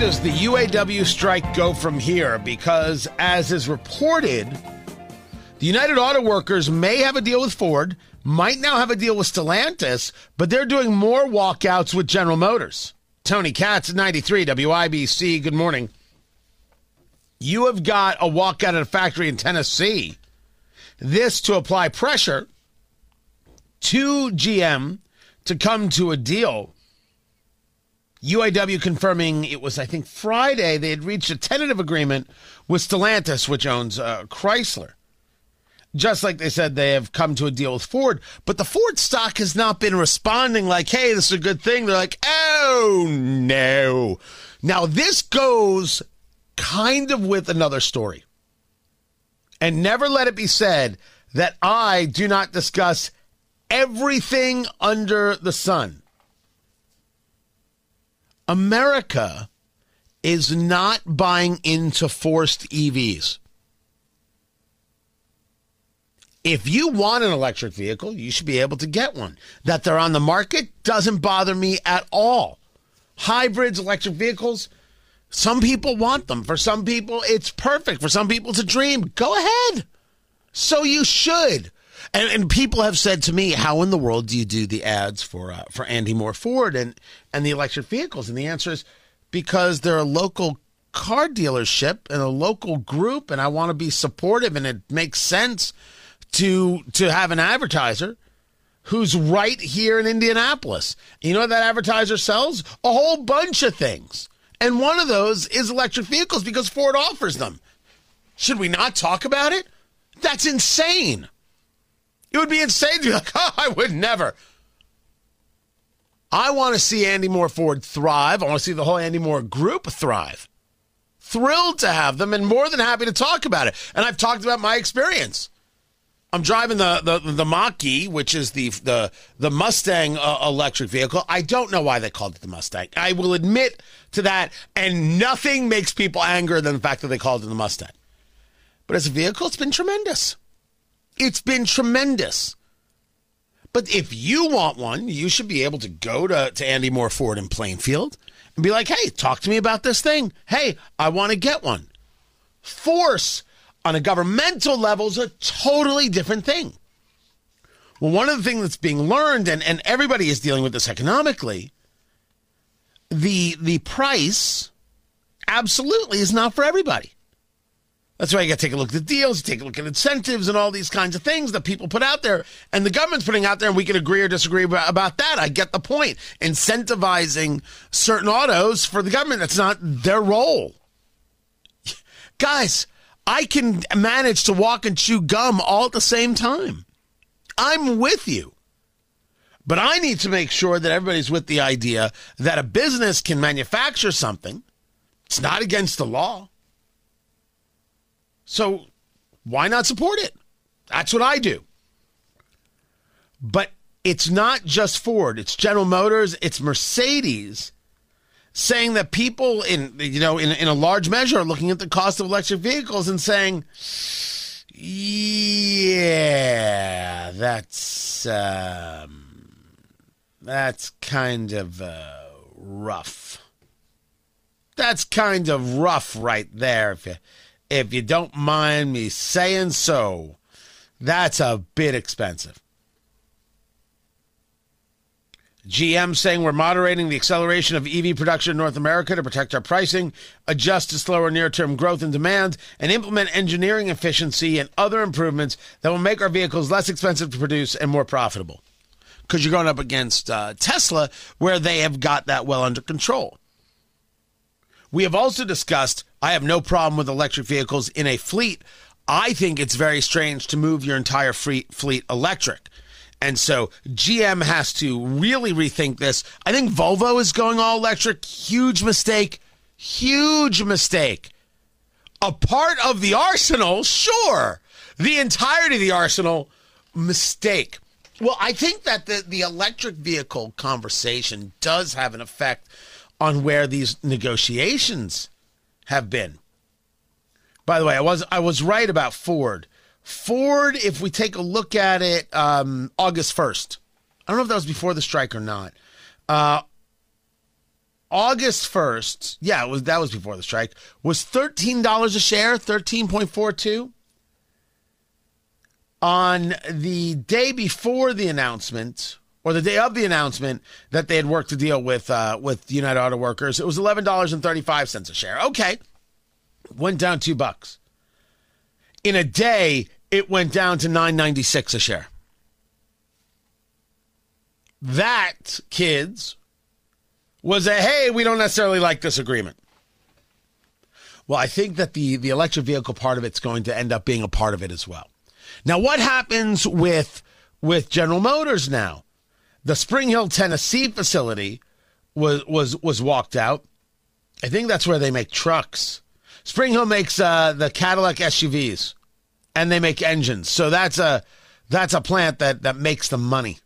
does the UAW strike go from here? Because, as is reported, the United Auto Workers may have a deal with Ford, might now have a deal with Stellantis, but they're doing more walkouts with General Motors. Tony Katz, 93 WIBC. Good morning. You have got a walkout at a factory in Tennessee. This to apply pressure to GM to come to a deal. UAW confirming it was, I think, Friday they had reached a tentative agreement with Stellantis, which owns uh, Chrysler. Just like they said they have come to a deal with Ford, but the Ford stock has not been responding like, hey, this is a good thing. They're like, oh no. Now, this goes kind of with another story. And never let it be said that I do not discuss everything under the sun. America is not buying into forced EVs. If you want an electric vehicle, you should be able to get one. That they're on the market doesn't bother me at all. Hybrids, electric vehicles, some people want them. For some people, it's perfect. For some people, it's a dream. Go ahead. So you should. And, and people have said to me, "How in the world do you do the ads for uh, for Andy Moore Ford and and the electric vehicles?" And the answer is because they're a local car dealership and a local group, and I want to be supportive, and it makes sense to to have an advertiser who's right here in Indianapolis. You know that advertiser sells? A whole bunch of things. And one of those is electric vehicles because Ford offers them. Should we not talk about it? That's insane. It would be insane to be like, oh, I would never. I want to see Andy Moore Ford thrive. I want to see the whole Andy Moore group thrive. Thrilled to have them and more than happy to talk about it. And I've talked about my experience. I'm driving the the the Mach-E, which is the the the Mustang uh, electric vehicle. I don't know why they called it the Mustang. I will admit to that, and nothing makes people angrier than the fact that they called it the Mustang. But as a vehicle, it's been tremendous. It's been tremendous. But if you want one, you should be able to go to, to Andy Moore Ford in Plainfield and be like, hey, talk to me about this thing. Hey, I want to get one. Force on a governmental level is a totally different thing. Well, one of the things that's being learned, and, and everybody is dealing with this economically, the the price absolutely is not for everybody. That's why you got to take a look at the deals, take a look at incentives, and all these kinds of things that people put out there, and the government's putting out there, and we can agree or disagree about that. I get the point. Incentivizing certain autos for the government, that's not their role. Guys, I can manage to walk and chew gum all at the same time. I'm with you. But I need to make sure that everybody's with the idea that a business can manufacture something. It's not against the law. So why not support it? That's what I do. But it's not just Ford, it's General Motors, it's Mercedes saying that people in you know in, in a large measure are looking at the cost of electric vehicles and saying yeah that's um, that's kind of uh, rough that's kind of rough right there if you if you don't mind me saying so that's a bit expensive GM saying we're moderating the acceleration of EV production in North America to protect our pricing, adjust to slower near term growth and demand, and implement engineering efficiency and other improvements that will make our vehicles less expensive to produce and more profitable. Because you're going up against uh, Tesla, where they have got that well under control. We have also discussed I have no problem with electric vehicles in a fleet. I think it's very strange to move your entire fleet, electric. And so GM has to really rethink this. I think Volvo is going all electric. Huge mistake. Huge mistake. A part of the arsenal, sure. The entirety of the arsenal, mistake. Well, I think that the, the electric vehicle conversation does have an effect on where these negotiations have been. By the way, I was I was right about Ford. Ford, if we take a look at it, um, August first. I don't know if that was before the strike or not. Uh, August first, yeah, it was that was before the strike. Was thirteen dollars a share, thirteen point four two. On the day before the announcement, or the day of the announcement that they had worked a deal with uh, with United Auto Workers, it was eleven dollars and thirty five cents a share. Okay, went down two bucks. In a day, it went down to nine ninety six a share. That kids was a hey, we don't necessarily like this agreement. Well, I think that the the electric vehicle part of it's going to end up being a part of it as well. Now, what happens with with General Motors now? The Spring Hill, Tennessee facility was was was walked out. I think that's where they make trucks. Spring Hill makes uh, the Cadillac SUVs, and they make engines. So that's a that's a plant that that makes the money.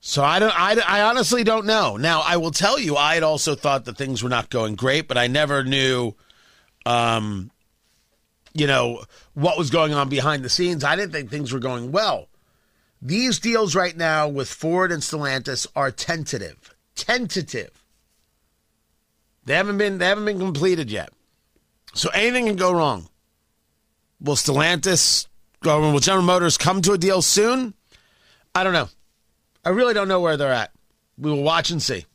So I don't. I, I honestly don't know. Now I will tell you, I had also thought that things were not going great, but I never knew, um, you know, what was going on behind the scenes. I didn't think things were going well. These deals right now with Ford and Stellantis are tentative. Tentative. They haven't been they haven't been completed yet. So anything can go wrong. Will Stellantis or will General Motors come to a deal soon? I don't know. I really don't know where they're at. We will watch and see.